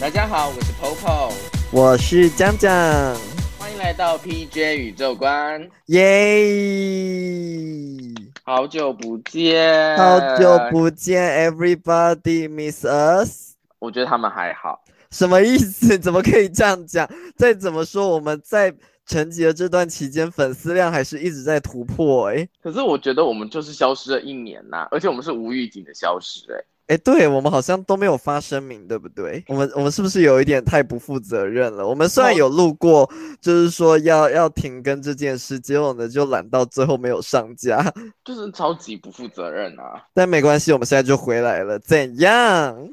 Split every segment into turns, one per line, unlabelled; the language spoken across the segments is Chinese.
大家好，我是 Popo，
我是江江，
欢迎来到 PJ 宇宙观，
耶！
好久不见，
好久不见，Everybody miss us。
我觉得他们还好，
什么意思？怎么可以这样讲？再怎么说，我们在沉寂的这段期间，粉丝量还是一直在突破哎。
可是我觉得我们就是消失了一年呐，而且我们是无预警的消失哎。
哎，对我们好像都没有发声明，对不对？我们我们是不是有一点太不负责任了？我们虽然有录过，就是说要要停更这件事，结果呢就懒到最后没有上架，
就是超级不负责任啊！
但没关系，我们现在就回来了，怎样？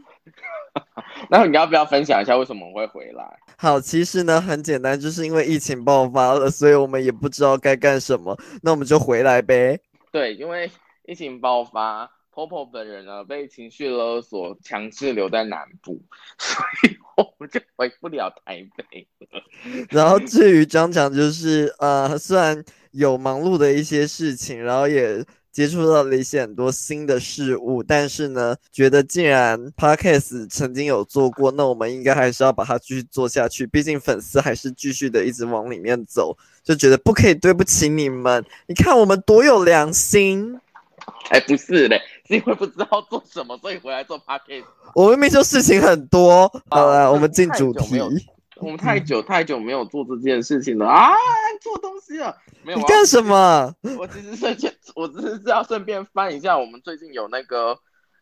那你要不要分享一下为什么会回来？
好，其实呢很简单，就是因为疫情爆发了，所以我们也不知道该干什么，那我们就回来呗。
对，因为疫情爆发。Popo 本人呢被情绪勒索，强制留在南部，所以我们就回不了台北。
然后至于张强，就是呃，虽然有忙碌的一些事情，然后也接触到了一些很多新的事物，但是呢，觉得既然 Podcast 曾经有做过，那我们应该还是要把它继续做下去。毕竟粉丝还是继续的一直往里面走，就觉得不可以对不起你们。你看我们多有良心。
哎，不是嘞，是因为不知道做什么，所以回来做 podcast。
我明明就事情很多。好了，我们进主题。
我们太久太久没有做这件事情了啊！做东西了，没有？
你干什么？
我只是顺便，我只是要顺便翻一下，我们最近有那个，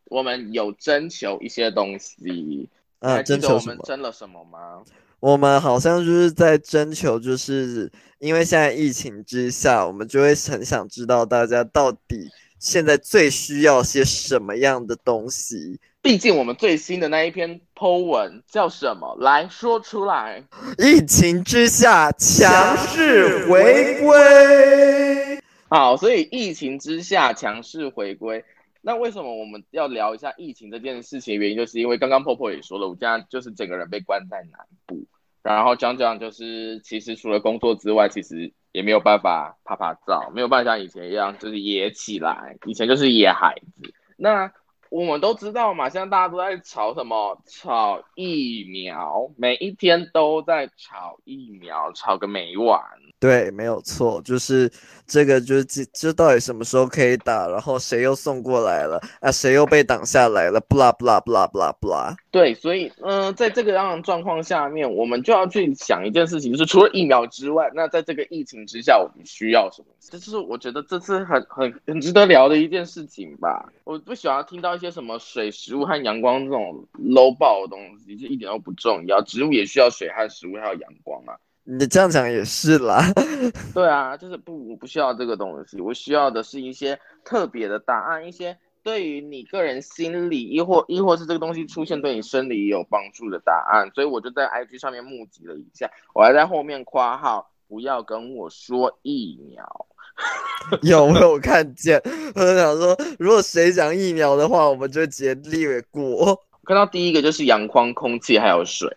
我们有征求一些东西。
啊，征求
我们征了什么吗？
我们好像就是在征求，就是因为现在疫情之下，我们就会很想知道大家到底。现在最需要些什么样的东西？
毕竟我们最新的那一篇 Po 文叫什么？来说出来。
疫情之下强势回归。
好，所以疫情之下强势回归。那为什么我们要聊一下疫情这件事情？原因就是因为刚刚 Popo 也说了，我现在就是整个人被关在南部，然后讲讲就是其实除了工作之外，其实。也没有办法拍拍照，没有办法像以前一样就是野起来，以前就是野孩子。那我们都知道嘛，现在大家都在炒什么？炒疫苗，每一天都在炒疫苗，炒个没完。
对，没有错，就是这个，就是这这到底什么时候可以打？然后谁又送过来了？啊，谁又被挡下来了？不啦不啦不啦不啦不啦。
对，所以嗯，在这个样的状况下面，我们就要去想一件事情，就是除了疫苗之外，那在这个疫情之下，我们需要什么？这是我觉得这次很很很值得聊的一件事情吧。我不喜欢听到一些什么水、食物和阳光这种 low 爆的东西，就一点都不重要。植物也需要水和食物，还有阳光啊。
你这样讲也是啦。
对啊，就是不，我不需要这个东西，我需要的是一些特别的答案，一些对于你个人心理，亦或亦或是这个东西出现对你生理有帮助的答案。所以我就在 IG 上面募集了一下，我还在后面括号，不要跟我说疫苗。
有没有看见？我就想说，如果谁讲疫苗的话，我们就直接列过。
看到第一个就是阳光、空气还有水。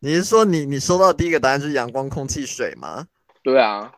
你是说你你收到第一个答案就是阳光、空气、水吗？
对啊，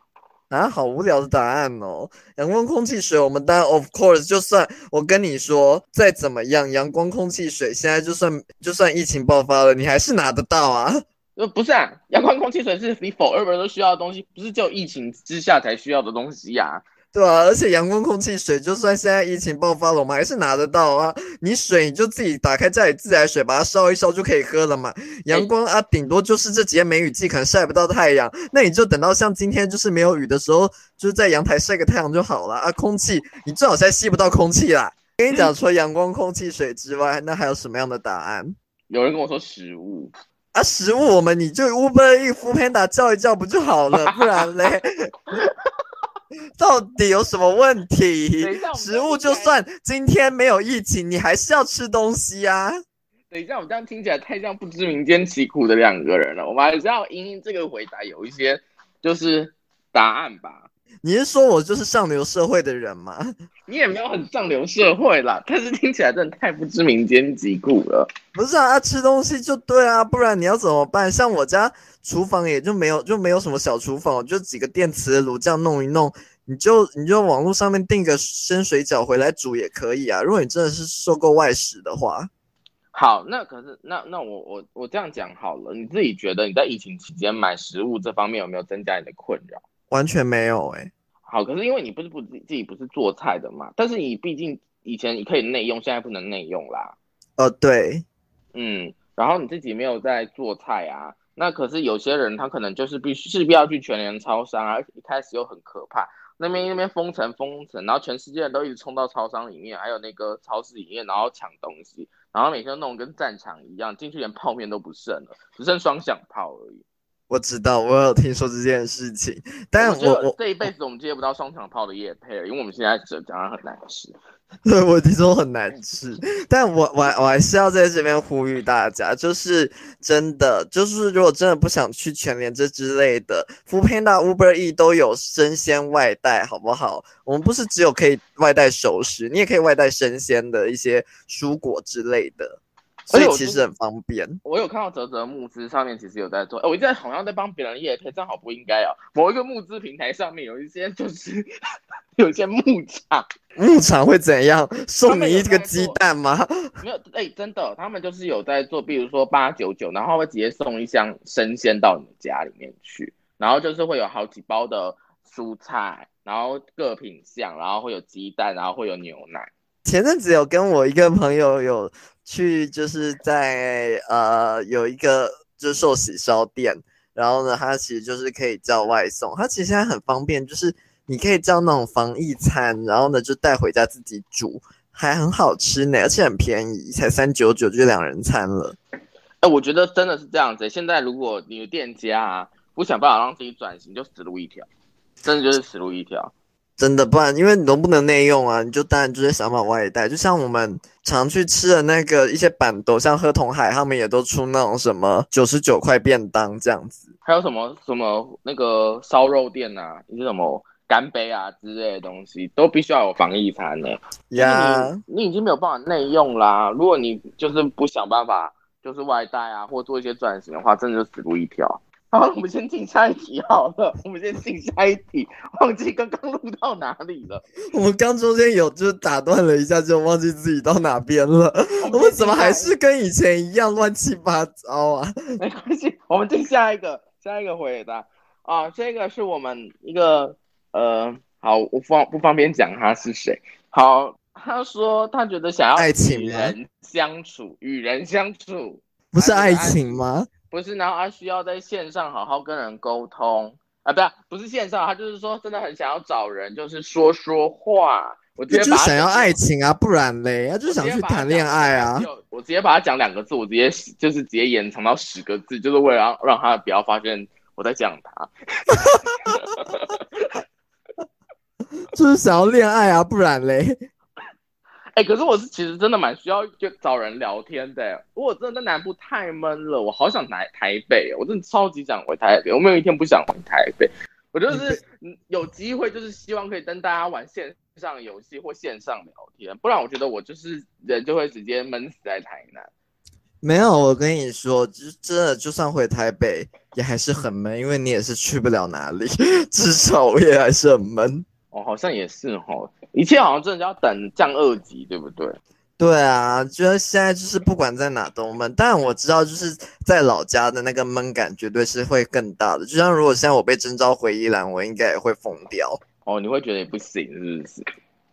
啊，好无聊的答案哦。阳光、空气、水，我们当然 of course，就算我跟你说再怎么样，阳光、空气、水，现在就算就算疫情爆发了，你还是拿得到啊。
呃，不是啊，阳光、空气、水是你 forever 都需要的东西，不是只有疫情之下才需要的东西呀。
对啊，而且阳光、空气、水，就算现在疫情爆发了，我们还是拿得到啊。你水你就自己打开家里自来水，把它烧一烧就可以喝了嘛。阳光啊，顶多就是这几天梅雨季可能晒不到太阳，那你就等到像今天就是没有雨的时候，就是在阳台晒个太阳就好了啊。空气，你最好现在吸不到空气啦。跟你讲，除了阳光、空气、水之外，那还有什么样的答案？
有人跟我说食物
啊，食物我们你就 Uber E、f o o Panda 叫一叫不就好了？不然嘞？到底有什么问题？食物就算今天没有疫情，你还是要吃东西呀。
等一下，我这样听起来太像不知民间疾苦的两个人了。我们还是要因这个回答有一些就是答案吧。
你是说我就是上流社会的人吗？
你也没有很上流社会啦，但是听起来真的太不知民间疾苦了。
不是啊，吃东西就对啊，不然你要怎么办？像我家厨房也就没有，就没有什么小厨房，就几个电磁炉这样弄一弄，你就你就网络上面订个生水饺回来煮也可以啊。如果你真的是受够外食的话，
好，那可是那那我我我这样讲好了，你自己觉得你在疫情期间买食物这方面有没有增加你的困扰？
完全没有哎、
好，可是因为你不是不自己不是做菜的嘛，但是你毕竟以前你可以内用，现在不能内用啦。
哦，对，
嗯，然后你自己没有在做菜啊，那可是有些人他可能就是必须势必要去全联超商啊，而且一开始又很可怕，那边那边封城封城，然后全世界人都一直冲到超商里面，还有那个超市里面，然后抢东西，然后每天都弄得跟战场一样，进去连泡面都不剩了，只剩双响炮而已。
我知道，我有听说这件事情，但
我
我我
这一辈子我们接不到双响炮的夜配了，因为我们现在只讲它很难吃。
对我听说很难吃，但我我我还是要在这边呼吁大家，就是真的，就是如果真的不想去全联这之类的 o o Panda、Uber E 都有生鲜外带，好不好？我们不是只有可以外带熟食，你也可以外带生鲜的一些蔬果之类的，所以
而且
其实很方便。
我有看到泽泽募资上面其实有在做，哎，我现在好像在帮别人叶配，这样好不应该啊。某一个募资平台上面有一些就是 有一些牧场，
牧场会怎样？送你一个鸡蛋吗？
没有，哎，真的，他们就是有在做，比如说八九九，然后会直接送一箱生鲜到你家里面去，然后就是会有好几包的蔬菜，然后各品相，然后会有鸡蛋，然后会有牛奶。
前阵子有跟我一个朋友有去，就是在呃有一个就是寿喜烧店，然后呢，它其实就是可以叫外送，它其实现在很方便，就是你可以叫那种防疫餐，然后呢就带回家自己煮，还很好吃呢，而且很便宜，才三九九就两人餐了。
哎，我觉得真的是这样子。现在如果你的店家啊不想办法让自己转型，就死路一条，真的就是死路一条。
真的，不然因为你都不能内用啊，你就当然就是想法外带。就像我们常去吃的那个一些板豆，像喝同海，他们也都出那种什么九十九块便当这样子。
还有什么什么那个烧肉店啊，一些什么干杯啊之类的东西，都必须要有防疫餐呢、
呀
你你已经没有办法内用啦。如果你就是不想办法，就是外带啊，或做一些转型的话，真的就死路一条。好，我们先进下一题好了。我们先进下一题，忘记刚刚录到哪里了。
我们刚中间有就是打断了一下，就忘记自己到哪边了。我们怎么还是跟以前一样乱七八糟啊？
没关系，我们进下一个，下一个回答啊，这个是我们一个呃，好，我方不方便讲他是谁。好，他说他觉得想要
爱情
与人相处，与人相处
不是爱情吗？
不是，然后他需要在线上好好跟人沟通啊，不是不是线上，他就是说真的很想要找人，就是说说话。我直接
就是想要
讲
爱情啊，不然嘞，他就是想去谈恋爱啊。
我直接把他讲两个字，我直接就是直接延长到十个字，就是为了让让他不要发现我在讲他。
就是想要恋爱啊，不然嘞。
哎、可是我是其实真的蛮需要就找人聊天的。如果真的在南部太闷了，我好想来台北，我真的超级想回台北。我没有一天不想回台北。我就是嗯有机会，就是希望可以跟大家玩线上游戏或线上聊天，不然我觉得我就是人就会直接闷死在台南。
没有，我跟你说，就真的，就算回台北也还是很闷，因为你也是去不了哪里，至少我也还是很闷。
哦，好像也是哦，一切好像真的要等降二级，对不对？
对啊，觉得现在就是不管在哪都闷，但我知道就是在老家的那个闷感绝对是会更大的。就像如果现在我被征召回宜兰，我应该也会疯掉。
哦，你会觉得也不行，是不是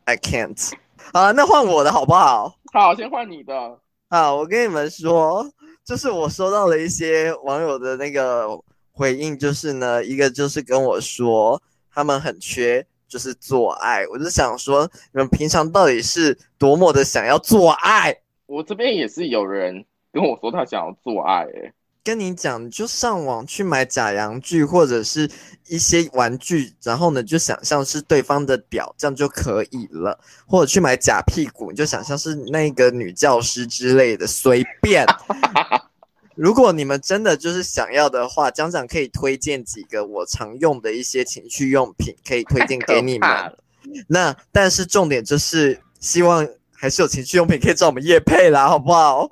？I can't。好了，那换我的好不好？
好，先换你的。
好，我跟你们说，就是我收到了一些网友的那个回应，就是呢，一个就是跟我说他们很缺就是做爱，我就想说你们平常到底是多么的想要做爱？
我这边也是有人跟我说他想要做爱、欸，
跟你讲，你就上网去买假洋具或者是一些玩具，然后呢就想象是对方的屌，这样就可以了。或者去买假屁股，你就想象是那个女教师之类的，随便。如果你们真的就是想要的话，江长可以推荐几个我常用的一些情趣用品，可以推荐给你们。那但是重点就是希望还是有情趣用品可以找我们叶配啦，好不好？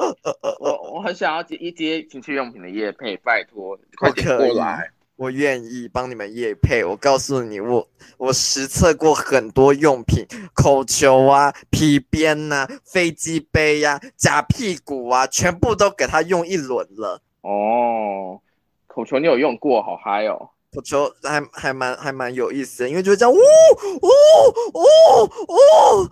我我很想要接一接情趣用品的叶配，拜托，快点过来。
我愿意帮你们夜配。我告诉你，我我实测过很多用品，口球啊、皮鞭呐、飞机杯呀、假屁股啊，全部都给他用一轮了。
哦，口球你有用过，好嗨哦！
口球还还蛮还蛮有意思的，因为就是这样，呜呜呜呜，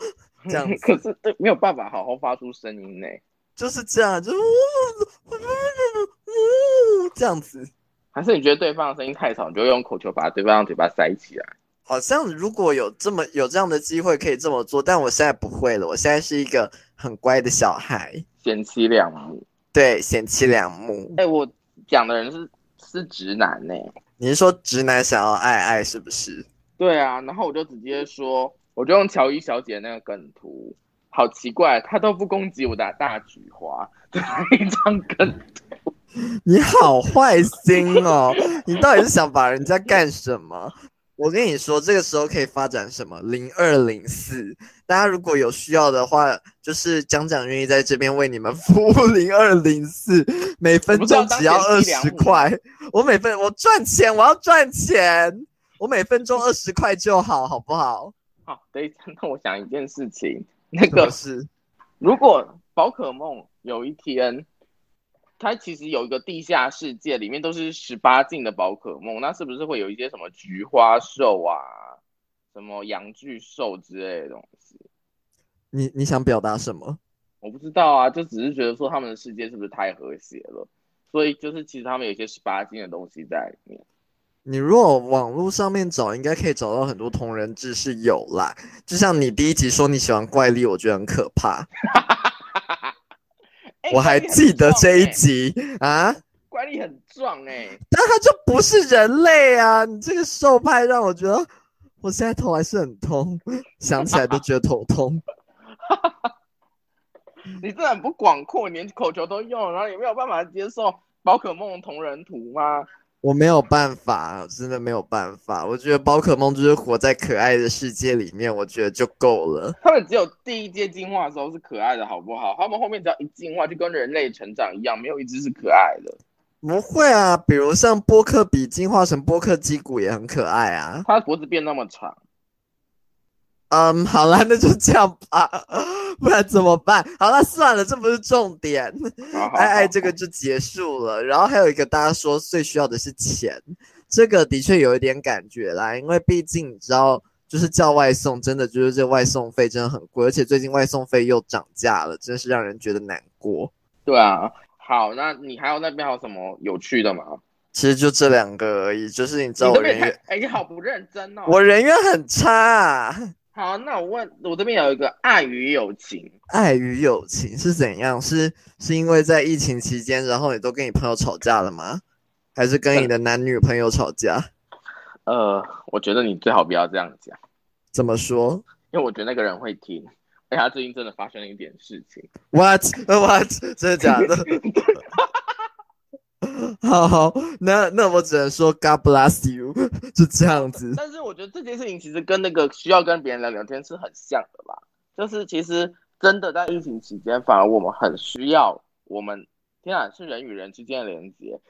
这样子
可是对没有办法好好发出声音呢。
就是这样，就呜呜呜呜这样子。
还是你觉得对方的声音太吵，你就用口球把对方的嘴巴塞起来？
好像如果有这么有这样的机会可以这么做，但我现在不会了。我现在是一个很乖的小孩，
贤妻良母。
对，贤妻良母。
哎、我讲的人是是直男呢、
你是说直男想要爱爱是不是？
对啊，然后我就直接说，我就用乔伊小姐那个梗图，好奇怪，她都不攻击我的大菊花，一张梗
你好坏心哦！你到底是想把人家干什么？我跟你说，这个时候可以发展什么零二零四，大家如果有需要的话，就是讲讲愿意在这边为你们服务 零二零四，每分钟只要二十块。我每分我赚钱，我要赚钱，我每分钟二十块就好，好不好？
好，等一下，那我想一件事情，那个
是
如果宝可梦有一天，它其实有一个地下世界，里面都是十八禁的宝可梦，那是不是会有一些什么菊花兽啊、什么羊巨兽之类的东西？
你你想表达什么？
我不知道啊，就只是觉得说他们的世界是不是太和谐了，所以就是其实他们有一些十八禁的东西在里面。
你如果网络上面找，应该可以找到很多同人志是有啦。就像你第一集说你喜欢怪力，我觉得很可怕。
欸
我还记得这一集啊，
管理很壮哎、
但他就不是人类啊！你这个兽派让我觉得，我现在头还是很痛，想起来都觉得头痛。
你真的很不广阔，连口球都用，然后也没有办法接受宝可梦同人图吗？
我没有办法，真的没有办法。我觉得宝可梦就是活在可爱的世界里面，我觉得就够了。
他们只有第一阶进化的时候是可爱的，好不好？他们后面只要一进化，就跟人类成长一样，没有一只是可爱的。
不会啊，比如像波克比进化成波克基谷也很可爱啊。
他脖子变那么长，
嗯，好了，那就这样吧，不然怎么办？好了，算了，这不是重点。
好好
爱爱这个就结束了，然后还有一个大家说最需要的是钱，这个的确有一点感觉啦，因为毕竟你知道，就是叫外送，真的就是这外送费真的很贵，而且最近外送费又涨价了，真是让人觉得难过。
对啊。好，那你还有那边还有什么有趣的吗？
其实就这两个而已，就是你知道我人缘，
太哎，好不认真哦。
我人缘很差、啊。
好，那我问，我这边有一个爱与友情，
爱与友情是怎样？是是因为在疫情期间，然后你都跟你朋友吵架了吗？还是跟你的男女朋友吵架？
呃，我觉得你最好不要这样讲，
怎么说
因为我觉得那个人会听。而且他最近真的发生了一点事情
，？What What？真的假的？好 好，那那我只能说 God bless you，就这样子。
但是我觉得这件事情其实跟那个需要跟别人聊聊天是很像的吧。就是其实真的在疫情期间，反而我们很需要我们，天啊，是人与人之间的连接，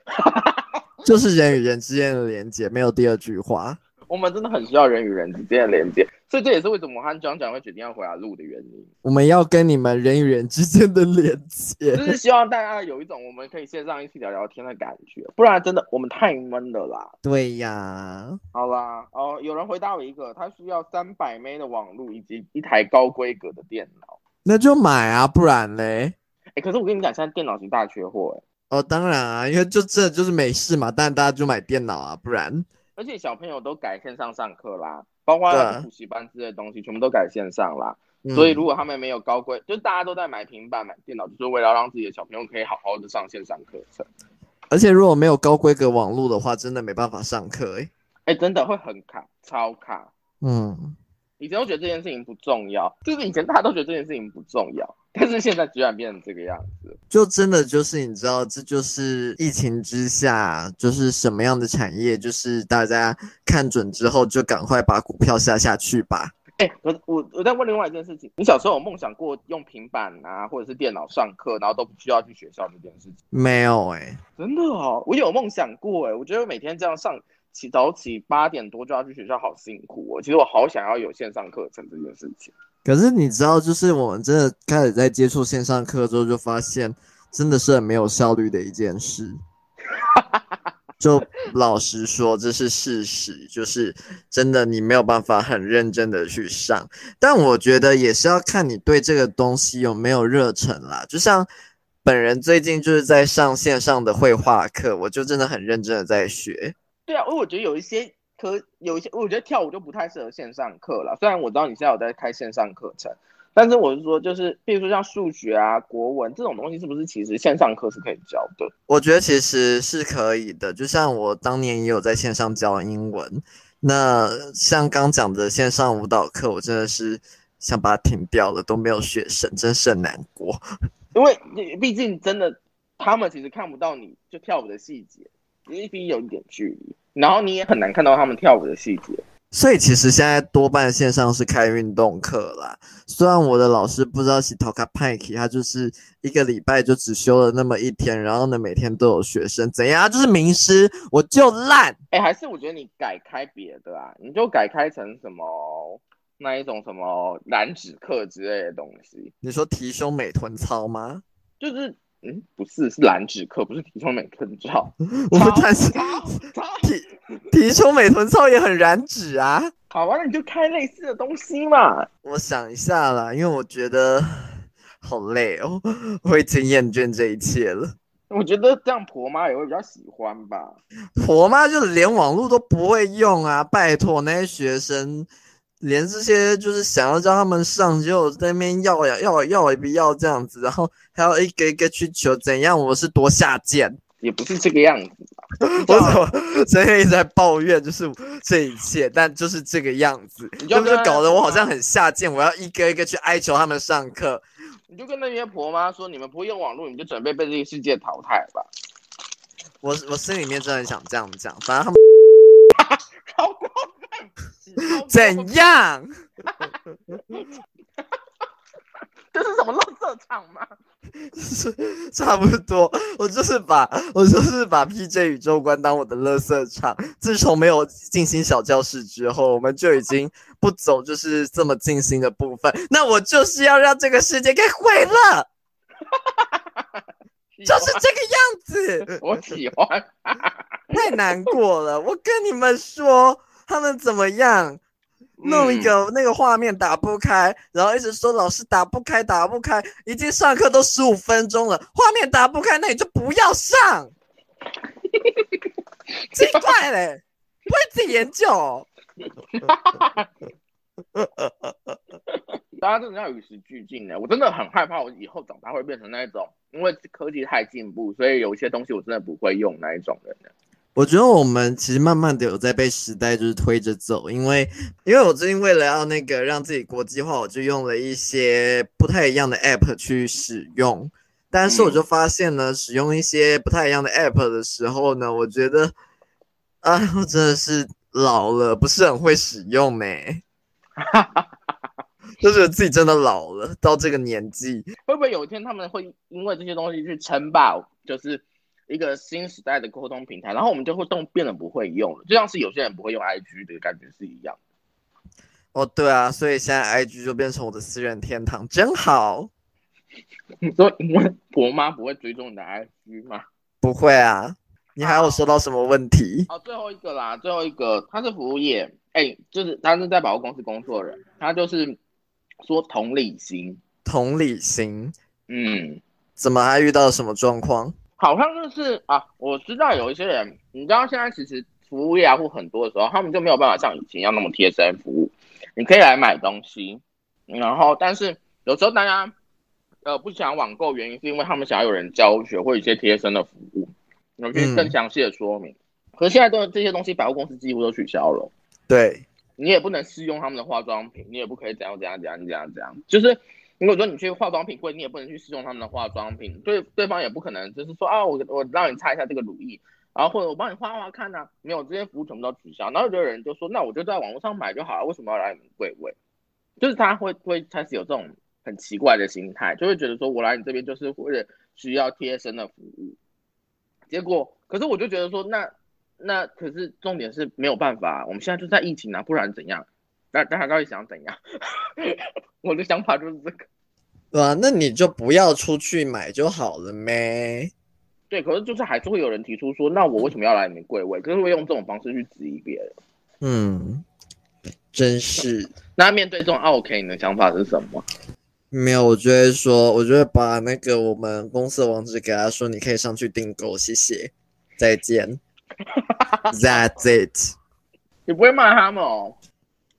就是人与人之间的连接，没有第二句话。
我们真的很需要人与人之间的连接。所以这也是为什么我和庄长会决定要回来录的原因，
我们要跟你们人与人之间的连接
就。是希望大家有一种我们可以线上一起聊聊天的感觉，不然真的我们太闷了啦。
对呀，
好啦，哦，有人回答我一个，他需要三百 M 的网络以及一台高规格的电脑。
那就买啊，不然嘞？
哎，可是我跟你讲，现在电脑型大缺货哎，
哦，当然啊，因为就这就是美事嘛，当然大家就买电脑啊，不然
而且小朋友都改线上上课啦，包括补习班之类的东西，全部都改线上啦。
嗯
所以如果他们没有高规，就大家都在买平板、买电脑，就是为了让自己的小朋友可以好好的上线上课程。
而且如果没有高规格网络的话，真的没办法上课哎。
哎，真的会很卡，超卡。
嗯，
以前都觉得这件事情不重要，就是以前大家都觉得这件事情不重要，但是现在居然变成这个样子。
就真的就是你知道，这就是疫情之下，就是什么样的产业，就是大家看准之后就赶快把股票下下去吧。
哎、我我我在问另外一件事情，你小时候有梦想过用平板啊，或者是电脑上课，然后都不需要去学校这件事情？
没有哎、
真的哦，我有梦想过哎，我觉得每天这样上起早起八点多就要去学校，好辛苦哦。其实我好想要有线上课程这件事情。
可是你知道，就是我们真的开始在接触线上课之后，就发现真的是很没有效率的一件事。就老实说，这是事实，就是真的你没有办法很认真的去上。但我觉得也是要看你对这个东西有没有热忱啦。就像本人最近就是在上线上的绘画课，我就真的很认真的在学。
对啊，因为我觉得有一些科，有一些我觉得跳舞就不太适合线上课了。虽然我知道你现在有在开线上课程，但是我是说，就是比如说像数学啊、国文这种东西，是不是其实线上课是可以教的？
我觉得其实是可以的，就像我当年也有在线上教英文。那像刚讲的线上舞蹈课，我真的是想把它停掉了，都没有学生，真是很难过。
因为你毕竟真的，他们其实看不到你就跳舞的细节，因为毕竟有一点距离，然后你也很难看到他们跳舞的细节。
所以其实现在多半线上是开运动课啦。虽然我的老师不知道是 Toka Pike，他就是一个礼拜就只休了那么一天，然后呢每天都有学生，怎样？他就是名师，我就烂。
哎，还是我觉得你改开别的啊，你就改开成什么那一种什么燃脂课之类的东西，
你说提胸美臀操吗？
就是嗯，不是是燃脂课，不是体重美臀操。
我们但是 提提胸美臀操也很燃脂啊。
好吧，那你就开类似的东西嘛。
我想一下啦，因为我觉得好累哦，我已经厌倦这一切了。
我觉得这样婆妈也会比较喜欢吧。
婆妈就连网络都不会用啊！拜托那些学生，连这些就是想要叫他们上，结果在那边要呀要要也不要这样子，然后还要一个一个去求，怎样？我是多下贱？
也不是这个样子吧。
我怎么整天一直在抱怨，就是这一切，但就是这个样子，
你就
那不就搞得我好像很下贱？我要一个一个去哀求他们上课。
你就跟那些婆妈说，你们不会用网络，你就准备被这个世界淘汰吧。
我我心里面真的很想这样讲，反正他们 怎样？
这是什么垃圾场吗？
是差不多，我就是把我就是把 PJ 宇宙观当我的乐色场。自从没有静心小教室之后，我们就已经不走就是这么静心的部分。那我就是要让这个世界给毁了，就是这个样子，
我喜欢。
太难过了。我跟你们说，他们怎么样？弄一个那个画面打不开，然后一直说老师打不开，打不开，已经上课都十五分钟了，画面打不开，那你就不要上。奇怪嘞，不会自己研究哦、
大家真的要与时俱进呢。我真的很害怕，我以后长大会变成那一种，因为科技太进步，所以有一些东西我真的不会用那一种人呢。
我觉得我们其实慢慢的有在被时代就是推着走，因为因为我最近为了要那个让自己国际化，我就用了一些不太一样的 app 去使用，但是我就发现呢，使用一些不太一样的 app 的时候呢，我觉得啊，我真的是老了，不是很会使用呢、就是自己真的老了，到这个年纪，
会不会有一天他们会因为这些东西去称霸，就是一个新时代的沟通平台，然后我们就会动变得不会用了，就像是有些人不会用 IG 的感觉是一样。
哦，对啊，所以现在 IG 就变成我的私人天堂，真好。
你说因为婆妈不会追踪你的 IG 吗？
不会啊，你还有收到什么问题？
哦，最后一个啦，最后一个，他是服务业，哎、就是他是在百货公司工作的人，他就是说同理心，
同理心，
嗯，
怎么还遇到什么状况？
好像就是啊，我知道有一些人，你知道现在其实服务业啊或很多的时候，他们就没有办法像以前一样那么贴身服务。你可以来买东西，然后但是有时候大家呃不想网购，原因是因为他们想要有人教学或一些贴身的服务，有些更详细的说明。可是现在都这些东西百货公司几乎都取消了。
对，
你也不能试用他们的化妆品，你也不可以怎样怎样怎样怎样怎样。就是如果说你去化妆品柜，你也不能去试用他们的化妆品，对对方也不可能就是说啊，我我让你擦一下这个乳液，然后或者我帮你画画看呐、没有这些服务全部都取消。然后有的人就说，那我就在网络上买就好了，为什么要来你们柜位？就是他会会开始有这种很奇怪的心态，就会觉得说我来你这边就是为了需要贴身的服务，结果可是我就觉得说那那可是重点是没有办法，我们现在就在疫情啊，不然怎样？那大家到底想怎样？我的想法就是这个。
对啊，那你就不要出去买就好了咩？
对，可是就是还是会有人提出说，那我为什么要来你们柜位？可是会用这种方式去质疑别人。
嗯，真是。
那面对这种 OK，你的想法是什么？
没有，我就会说，我就会把那个我们公司的网址给他说，你可以上去订购，谢谢，再见。That's it。
你不会骂他们哦？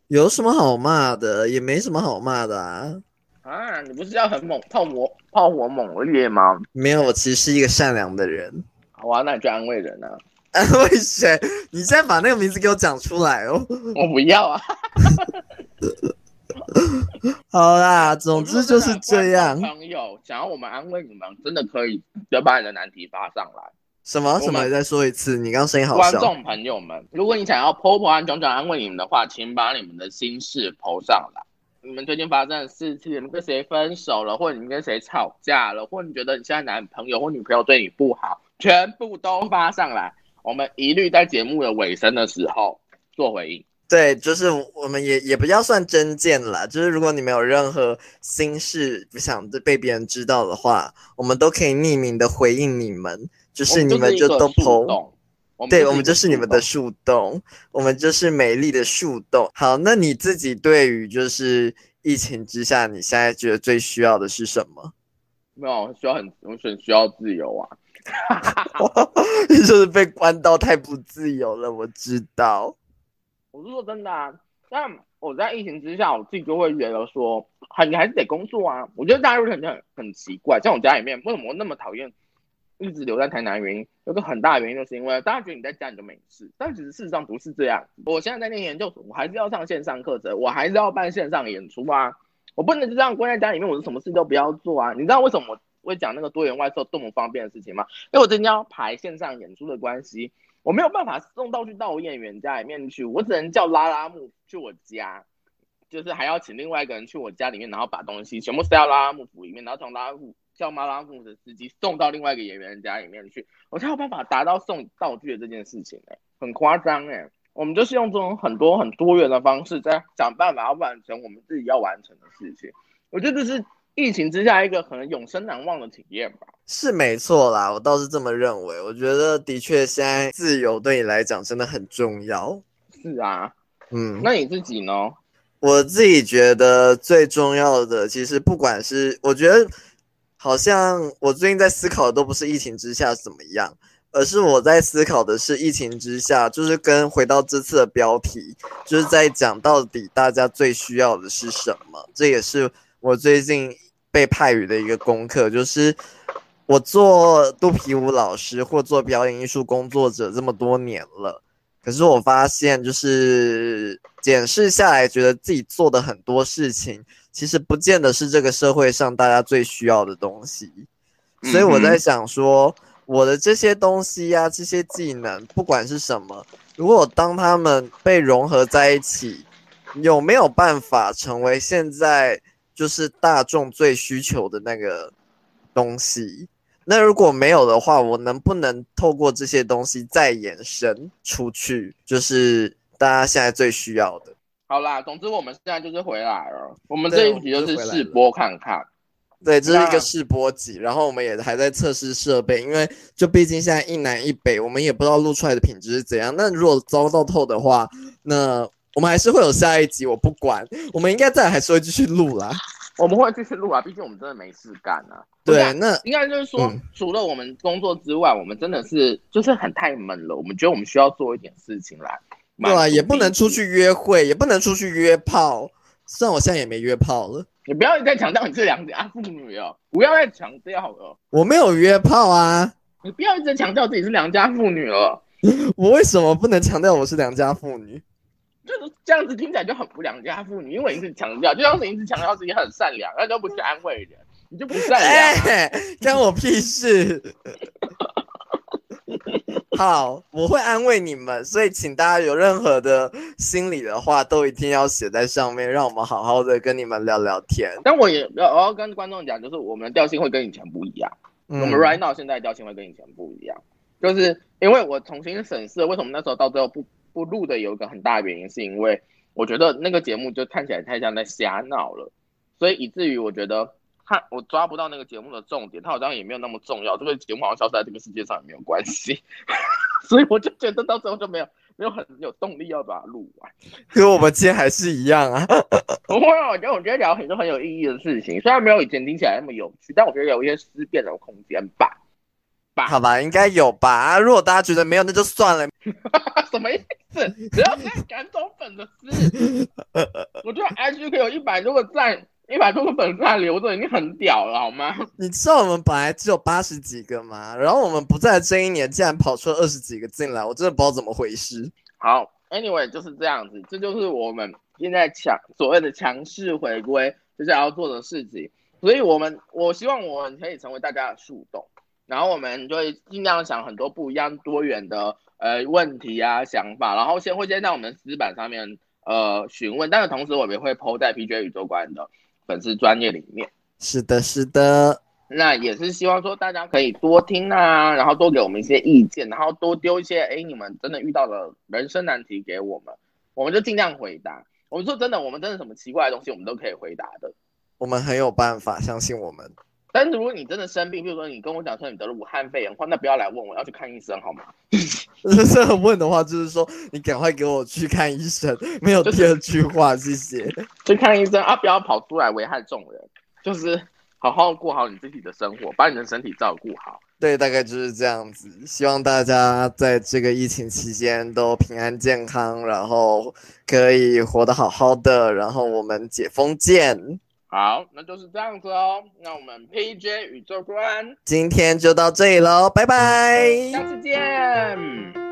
有什么好骂的？也没什么好骂的啊。
啊，你不是要很猛炮火炮火猛烈吗？
没有，我其实是一个善良的人。
好啊，那你就安慰人啊。
安慰谁？你现在把那个名字给我讲出来哦。
我不要啊。
好啦，总之就是这样。
朋友，想要我们安慰你们，真的可以，就把你的难题发上来。
什么什么？再说一次，你刚刚声音好
小。观众朋友们，如果你想要 PO 婆安炯炯安慰你们的话，请把你们的心事 PO 上来。你们最近发生的事情，你们跟谁分手了，或者你们跟谁吵架了，或者你觉得你现在男朋友或女朋友对你不好，全部都发上来，我们一律在节目的尾声的时候做回应。
对，就是我们也也不要算真见了，就是如果你们有任何心事不想被别人知道的话，我们都可以匿名的回应你们，就是你们就都剖，对，我们就是你们的树洞，我们就是美丽的树洞。好，那你自己对于就是疫情之下，你现在觉得最需要的是什么？
没有，需要很，我很需要自由啊
就是被关到太不自由了，我知道。
我是说真的啊，但我在疫情之下，我自己就会觉得说，还你还是得工作啊。我觉得大陆人很很奇怪，像我家里面为什么那么讨厌一直留在台南？原因有个很大的原因，就是因为大家觉得你在家你就没事，但其实事实上不是这样。我现在在念研究所，我还是要上线上课程，我还是要办线上演出啊。我不能就这样关在家里面，我是什么事都不要做啊。你知道为什么我会讲那个多元外售多么方便的事情吗？因为我今天要排线上演出的关系。我没有办法送道具到我演员家里面去，我只能叫拉拉木去我家，就是还要请另外一个人去我家里面，然后把东西全部塞到拉拉木府里面，然后从拉拉木叫马拉木的司机送到另外一个演员家里面去，我才有办法达到送道具的这件事情哎，很夸张哎，我们就是用这种很多很多元的方式在想办法要完成我们自己要完成的事情，我觉得这是。疫情之下，一个可能永生难忘的体验吧，
是没错啦，我倒是这么认为。我觉得的确，现在自由对你来讲真的很重要。
是啊，嗯，那你自己呢？
我自己觉得最重要的，其实不管是我觉得，好像我最近在思考的都不是疫情之下怎么样，而是我在思考的是疫情之下，就是跟回到这次的标题，就是在讲到底大家最需要的是什么。这也是我最近。被派语的一个功课就是，我做肚皮舞老师或做表演艺术工作者这么多年了，可是我发现就是检视下来，觉得自己做的很多事情，其实不见得是这个社会上大家最需要的东西。所以我在想说，我的这些东西呀，这些技能，不管是什么，如果当他们被融合在一起，有没有办法成为现在？就是大众最需求的那个东西。那如果没有的话，我能不能透过这些东西再延伸出去？就是大家现在最需要的。
好啦，总之我们现在就是回来了。我们这一集就是试播看看。
对，这是一个试播集，然后我们也还在测试设备，因为就毕竟现在一南一北，我们也不知道录出来的品质是怎样。那如果糟到透的话，那。我们还是会有下一集，我不管，我们应该再还是会继续录啦。
我们会继续录啊，毕竟我们真的没事干啊。
对，那
应该就是说，除了我们工作之外，我们真的是就是很太闷了。我们觉得我们需要做一点事情来。
对啊，也不能出去约会，也不能出去约炮。虽然我现在也没约炮了。
你不要再强调你是良家妇女哦，不要再强调了。
我没有约炮啊。
你不要一直强调自己是良家妇女了。
我为什么不能强调我是良家妇女？
就是这样子听起来就很不良家妇女，因为一直强调，就像是一直强调自己很善良，那就不去安慰人，你就不善良，
关我屁事。好，我会安慰你们，所以请大家有任何的心理的话，都一定要写在上面，让我们好好的跟你们聊聊天。
但我也要我要跟观众讲，就是我们的调性会跟以前不一样。
嗯
我们 right now 现在的调性会跟以前不一样，就是因为我重新审视了为什么那时候到最后不不录的有一个很大的原因，是因为我觉得那个节目就看起来太像在瞎闹了，所以以至于我觉得他我抓不到那个节目的重点，它好像也没有那么重要，这个节目好像消失在这个世界上也没有关系，所以我就觉得到最后就没有没有很有动力要把它录完。
可我们今天还是一样啊。
不会啊，我觉得我觉得聊很多很有意义的事情，虽然没有以前听起来那么有趣，但我觉得有一些思辨的空间吧。吧
好吧，应该有吧。啊如果大家觉得没有，那就算了。
什么意思？只要再赶走粉的事。我觉得 IG 可以有一百多个赞，一百多个粉丝还留着，已经很屌了，好吗？
你知道我们本来只有八十几个吗？然后我们不在这一年，竟然跑出了二十几个进来，我真的不知道怎么回事。
好，Anyway 就是这样子，这就是我们现在强所谓的强势回归就是要做的事情。所以我们我希望我们可以成为大家的树洞，然后我们就会尽量想很多不一样多元的呃问题啊想法，然后先会先在我们私板上面呃询问，但是同时我们也会 PO 在 PJ 宇宙观的粉丝专业里面。
是的，是的，
那也是希望说大家可以多听啊，然后多给我们一些意见，然后多丢一些哎你们真的遇到的人生难题给我们，我们就尽量回答。我们说真的，我们真的什么奇怪的东西我们都可以回答的。
我们很有办法，相信我们。
但是如果你真的生病，比如说你跟我讲说你得了武汉肺炎的话，那不要来问我，要去看医生好吗？
这样问的话，就是说你赶快给我去看医生，没有第二句话，谢谢。
去看医生啊，不要跑出来危害众人，就是好好过好你自己的生活，把你的身体照顾好。
对，大概就是这样子。希望大家在这个疫情期间都平安健康，然后可以活得好好的，然后我们解封见。
好，那就是这样子哦。那我们 PJ 宇宙观，
今天就到这里喽，拜拜。
下次见。